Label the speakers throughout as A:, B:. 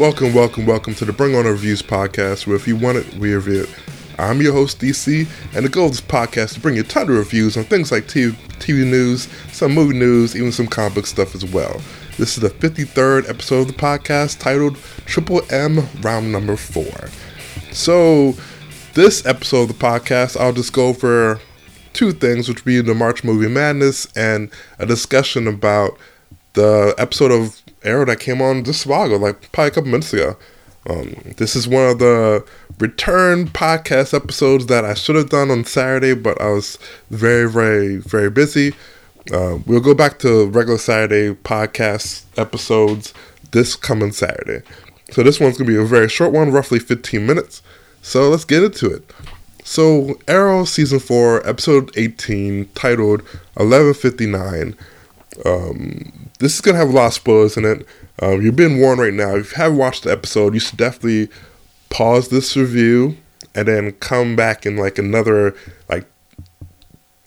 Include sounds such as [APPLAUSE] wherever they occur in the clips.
A: Welcome, welcome, welcome to the Bring On Reviews podcast, where if you want it, we review it. I'm your host, DC, and the goal of this podcast is to bring you a ton of reviews on things like TV, TV news, some movie news, even some comic book stuff as well. This is the 53rd episode of the podcast titled Triple M Round Number 4. So, this episode of the podcast, I'll just go over two things, which would be the March Movie Madness and a discussion about the episode of Arrow that came on a while like probably a couple minutes ago. Um, this is one of the return podcast episodes that I should have done on Saturday, but I was very, very, very busy. Uh, we'll go back to regular Saturday podcast episodes this coming Saturday. So this one's gonna be a very short one, roughly 15 minutes. So let's get into it. So Arrow season four, episode 18, titled 1159. Um, this is gonna have a lot of spoilers in it. Um, you've been warned right now. If you haven't watched the episode, you should definitely pause this review and then come back in like another like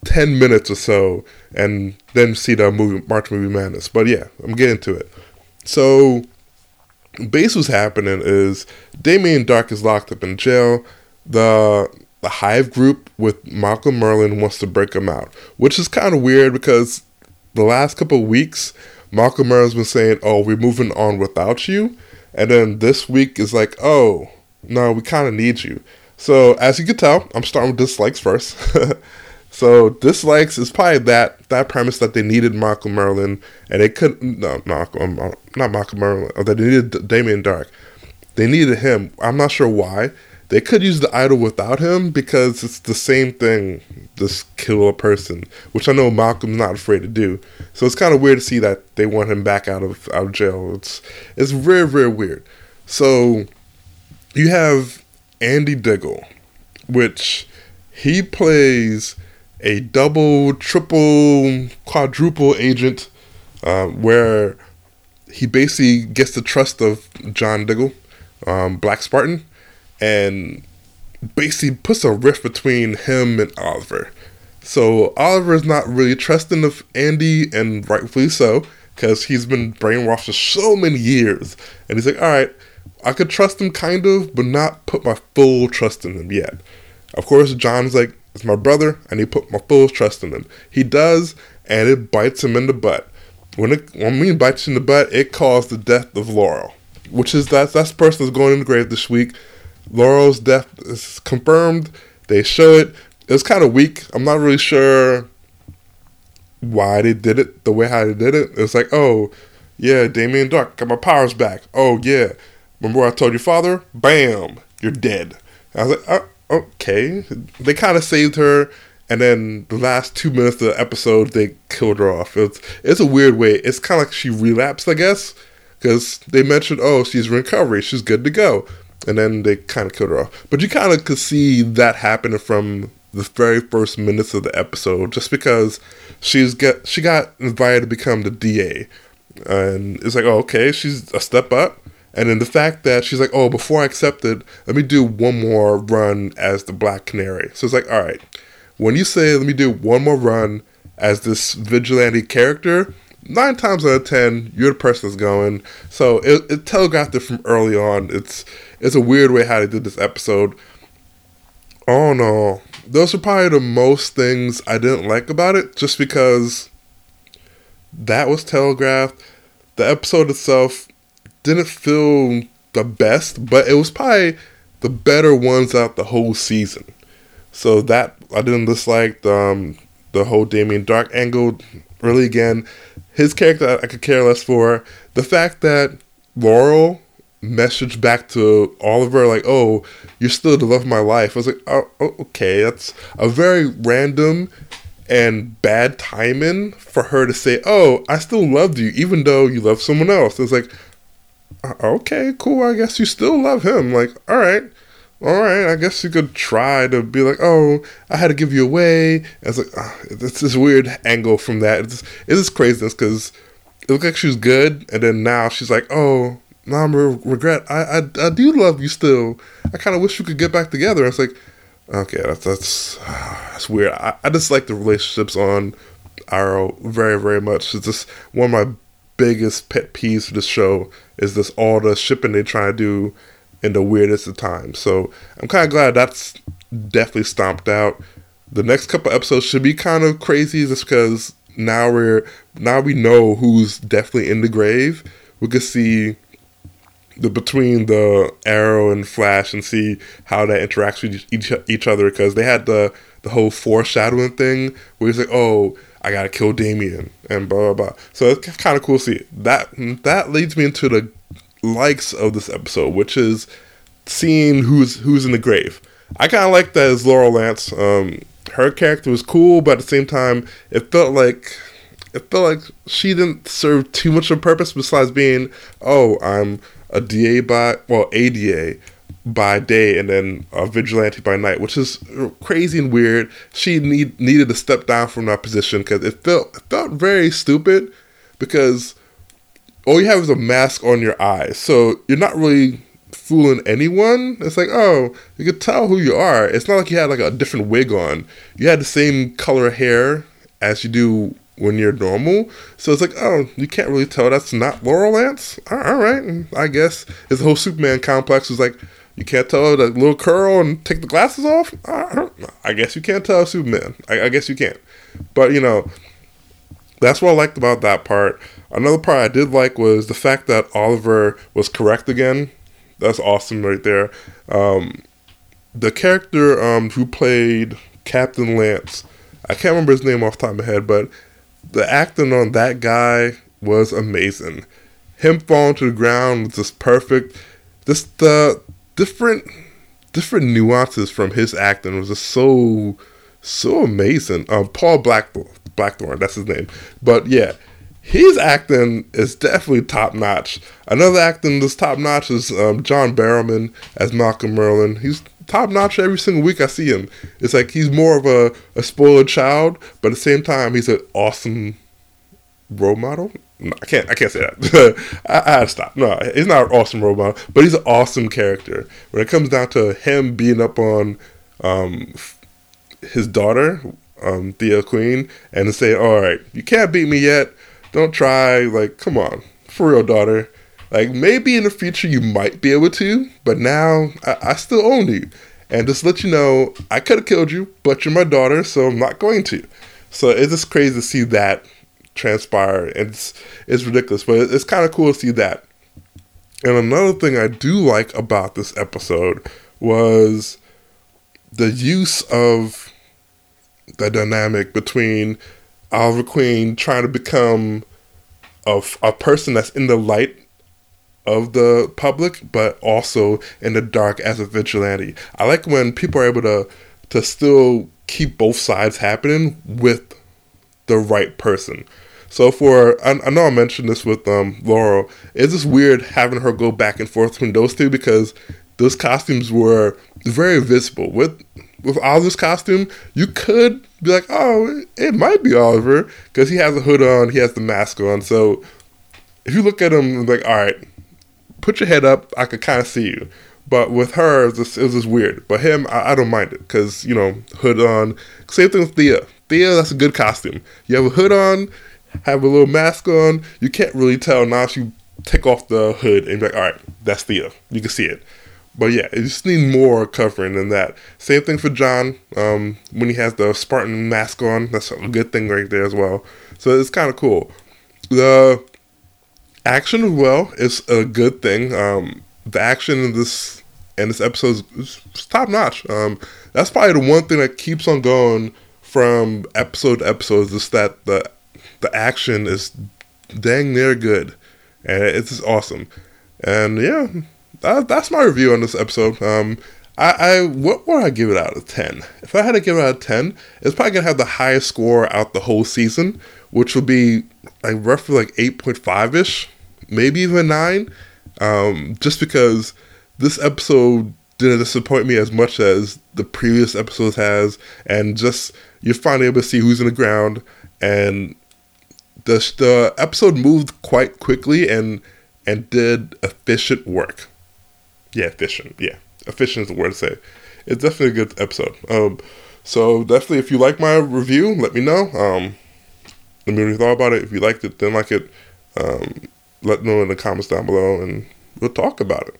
A: 10 minutes or so and then see the movie March Movie Madness. But yeah, I'm getting to it. So base what's happening is Damien Darhk is locked up in jail. The the Hive group with Malcolm Merlyn wants to break him out, which is kind of weird because the last couple weeks Malcolm Merlyn's been saying, "Oh, we're moving on without you," and then this week is like, "Oh, no, we kind of need you." So as you can tell, I'm starting with dislikes first. [LAUGHS] so dislikes is probably that that premise that they needed Malcolm Merlyn and they couldn't no Malcolm um, not Malcolm Merlyn or that they needed Damien Darhk. They needed him. I'm not sure why. They could use the idol without him because it's the same thing. Just kill a person, which I know Malcolm's not afraid to do. So it's kind of weird to see that they want him back out of out of jail. It's it's very very weird. So you have Andy Diggle, which he plays a double, triple, quadruple agent, uh, where he basically gets the trust of John Diggle, um, Black Spartan, and basically puts a rift between him and Oliver. So Oliver's not really trusting of Andy, and rightfully so, because he's been brainwashed for so many years. And he's like, all right, I could trust him kind of, but not put my full trust in him yet. Of course, John's like, it's my brother, and he put my full trust in him. He does, and it bites him in the butt. When it when me bites in the butt, it caused the death of Laurel, which is that that's the person that's going in the grave this week. Laurel's death is confirmed. They show it. It was kind of weak. I'm not really sure why they did it the way how they did it. It's like, oh, yeah, Damien Darhk got my powers back. Oh yeah, remember I told your father? Bam, you're dead. I was like, oh, okay. They kind of saved her, and then the last two minutes of the episode, they killed her off. It's it's a weird way. It's kind of like she relapsed, I guess, because they mentioned, oh, she's in recovery, she's good to go and then they kind of killed her off. But you kind of could see that happening from the very first minutes of the episode, just because she's get she got invited to become the DA, and it's like, oh, okay, she's a step up. And then the fact that she's like, oh, before I accept it, let me do one more run as the Black Canary. So it's like, all right, when you say let me do one more run as this vigilante character, nine times out of ten, you're the person that's going. So it, it telegraphed it from early on. It's it's a weird way how they did this episode. Oh no, those are probably the most things I didn't like about it, just because that was telegraphed. The episode itself didn't feel the best, but it was probably the better ones out the whole season. So that I didn't dislike the, um, the whole Damien Darhk angle. Really, again, his character I could care less for. The fact that Laurel messaged back to Oliver like, "Oh, you're still the love of my life." I was like, "Oh, okay, that's a very random and bad timing for her to say, "Oh, I still loved you even though you love someone else." It's like, uh, "Okay, cool. I guess you still love him." Like, all right. All right, I guess you could try to be like, oh, I had to give you away. It's like, uh, it's this weird angle from that. It's, it's craziness because it looked like she was good, and then now she's like, oh, no, I'm re- regret. I, I I do love you still. I kind of wish we could get back together. It's like, okay, that's that's [SIGHS] that's weird. I, I just like the relationships on Arrow very very much. It's just one of my biggest pet peeves for the show is this all the shipping they try to do in the weirdest of times. So I'm kind of glad that's definitely stomped out. The next couple episodes should be kind of crazy just because now we're now we know who's definitely in the grave. We can see the between the Arrow and Flash and see how that interacts with each each other because they had the the whole foreshadowing thing where he's like, oh. I gotta kill Damien and blah blah blah. So it's kind of cool to see that. That leads me into the likes of this episode, which is seeing who's who's in the grave. I kind of like that as Laurel Lance. Um, her character was cool, but at the same time, it felt like it felt like she didn't serve too much of a purpose besides being, oh, I'm a DA by well ADA by day and then a vigilante by night, which is crazy and weird. She need needed to step down from that position because it felt it felt very stupid because all you have is a mask on your eyes, so you're not really fooling anyone. It's like, oh, you could tell who you are. It's not like you had like a different wig on. You had the same color hair as you do when you're normal. So it's like, oh, you can't really tell that's not Laurel Lance. All right, I guess. His whole Superman complex was like, you can't tell the little curl and take the glasses off. I guess you can't tell Superman. I, I guess you can't. But you know, that's what I liked about that part. Another part I did like was the fact that Oliver was correct again that's awesome right there. Um, the character um, who played Captain Lance, I can't remember his name off the top of my head, but the acting on that guy was amazing. Him falling to the ground was just perfect. Just the different different nuances from his acting was just so so amazing. Um, Paul Blackthorne, Blackthorne, that's his name. But yeah, his acting is definitely top notch. Another acting that's top notch is um, John Barrowman as Malcolm Merlyn. He's top notch every single week I see him. It's like he's more of a, a spoiled child, but at the same time he's an awesome role model. No, I can't I can't say that. [LAUGHS] I, I had to stop. No, he's not an awesome role model, but he's an awesome character. When it comes down to him being up on um, his daughter, um, Thea Queen, and to say, "All right, you can't beat me yet." Don't try. Like, come on, for real, daughter. Like, maybe in the future you might be able to, but now I, I still own you. And just let you know, I could have killed you, but you're my daughter, so I'm not going to. So it's just crazy to see that transpire. It's it's ridiculous, but it's kind of cool to see that. And another thing I do like about this episode was the use of the dynamic between Oliver Queen trying to become a, a person that's in the light of the public, but also in the dark as a vigilante. I like when people are able to to still keep both sides happening with the right person. So for I, I know I mentioned this with um, Laurel, it's just weird having her go back and forth between those two because those costumes were very visible. With with Oliver's costume, you could be like, oh, it might be Oliver because he has a hood on, he has the mask on. So if you look at him, like, all right, put your head up, I could kind of see you. But with her, it was just, it was just weird. But him, I, I don't mind it because you know, hood on. Same thing with Thea. Thea, that's a good costume. You have a hood on, have a little mask on. You can't really tell now. If you take off the hood and be like, all right, that's Thea. You can see it. But yeah, it just need more covering than that. Same thing for John. Um, when he has the Spartan mask on, that's a good thing right there as well. So it's kind of cool. The action as well is a good thing. Um, the action in this in this episode is, top notch. Um, that's probably the one thing that keeps on going from episode to episode. Is that the the action is dang near good, and it's just awesome. And yeah, that, that's my review on this episode. Um, I, I what would I give it out of ten? If I had to give it out of ten, it's probably gonna have the highest score out the whole season, which would be like roughly like eight point five ish, maybe even nine. Um, just because this episode didn't disappoint me as much as the previous episodes has, and just you're finally able to see who's in the ground, and the the episode moved quite quickly and and did efficient work. Yeah, efficient. Yeah, efficient is the word to say. It's definitely a good episode. Um, so definitely, if you like my review, let me know. Um, let me know what you thought about it. If you liked it, then like it. Um, let me know in the comments down below, and we'll talk about it.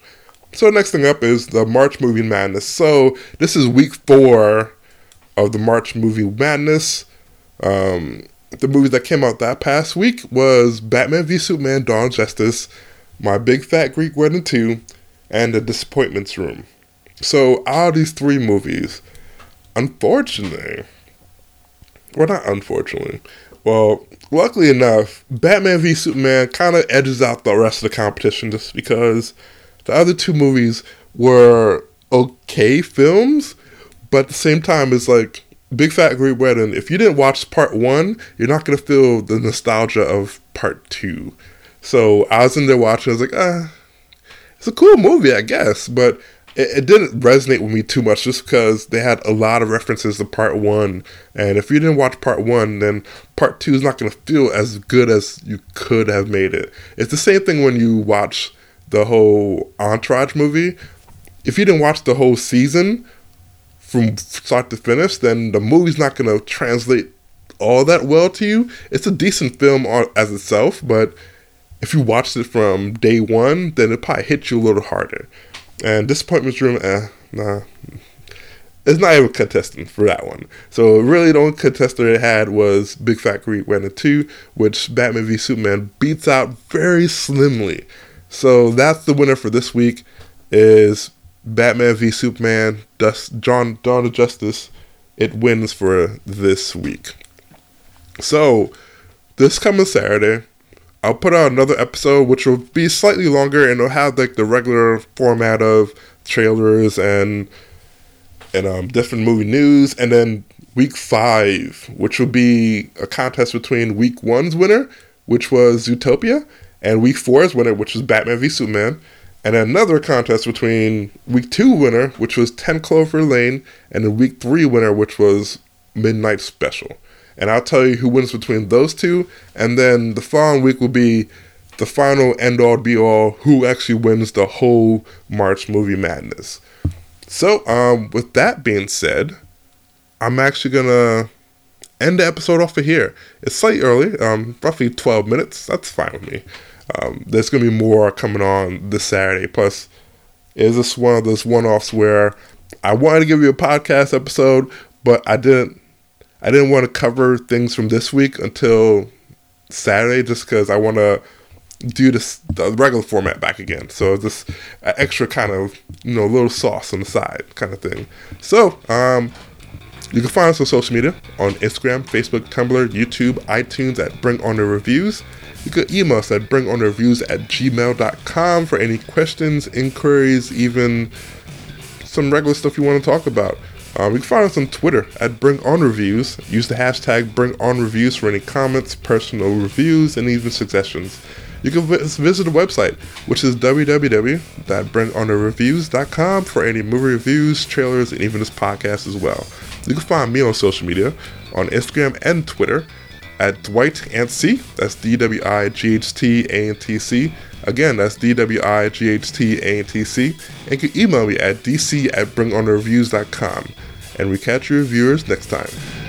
A: So next thing up is the March Movie Madness. So this is week four of the March Movie Madness. Um, the movies that came out that past week was Batman v Superman: Dawn of Justice, My Big Fat Greek Wedding 2, and The Disappointments Room. So out of these three movies, unfortunately, well not unfortunately, well luckily enough, Batman v Superman kind of edges out the rest of the competition just because the other two movies were okay films, but at the same time, it's like Big Fat Greek Wedding. If you didn't watch part one, you're not gonna feel the nostalgia of part two. So I was in there watching. I was like, ah, it's a cool movie, I guess, but it, it, didn't resonate with me too much just because they had a lot of references to part one. And if you didn't watch part one, then part two is not going to feel as good as you could have made it. It's the same thing when you watch the whole Entourage movie, if you didn't watch the whole season from start to finish, then the movie's not going to translate all that well to you. It's a decent film as itself, but if you watched it from day one, then it probably hit you a little harder. And Disappointments Room, eh, nah. It's not even contestant for that one. So really the only contestant it had was Big Fat Greek Wedding 2, which Batman v Superman beats out very slimly. So that's the winner for this week is Batman v Superman, Dust, John Dawn of Justice. It wins for this week. So this coming Saturday, I'll put out another episode which will be slightly longer and it'll have like the regular format of trailers and and um, different movie news, and then week five, which will be a contest between week one's winner, which was Zootopia, and week four's winner, which was Batman v Superman, and another contest between week two winner, which was 10 Clover Lane, and the week three winner, which was Midnight Special. And I'll tell you who wins between those two, and then the following week will be the final end all be all who actually wins the whole March movie madness. So, um, with that being said, I'm actually gonna end the episode off of here. It's slightly early, um, roughly 12 minutes. That's fine with me. Um, there's gonna be more coming on this Saturday. Plus, is this one of those one-offs where I wanted to give you a podcast episode, but I didn't. I didn't want to cover things from this week until Saturday, just because I want to do this the regular format back again. So this extra kind of you know little sauce on the side kind of thing. So um, you can find us on social media on Instagram, Facebook, Tumblr, YouTube, iTunes at Bring On The Reviews. You can email us at bringonreviews at gmail.com for any questions, inquiries, even some regular stuff you want to talk about. Um, you can find us on Twitter at Bring On Reviews. Use the hashtag Bring On Reviews for any comments, personal reviews, and even suggestions. You can visit the website, which is www.bringonthereviews.com for any movie reviews, trailers, and even this podcast as well. You can find me on social media on Instagram and Twitter at Dwight Antc. That's D W I G H T A N T C. Again, that's D W I G H T A N T C. And you can email me at dc at bringonreviews.com. And we catch your viewers next time.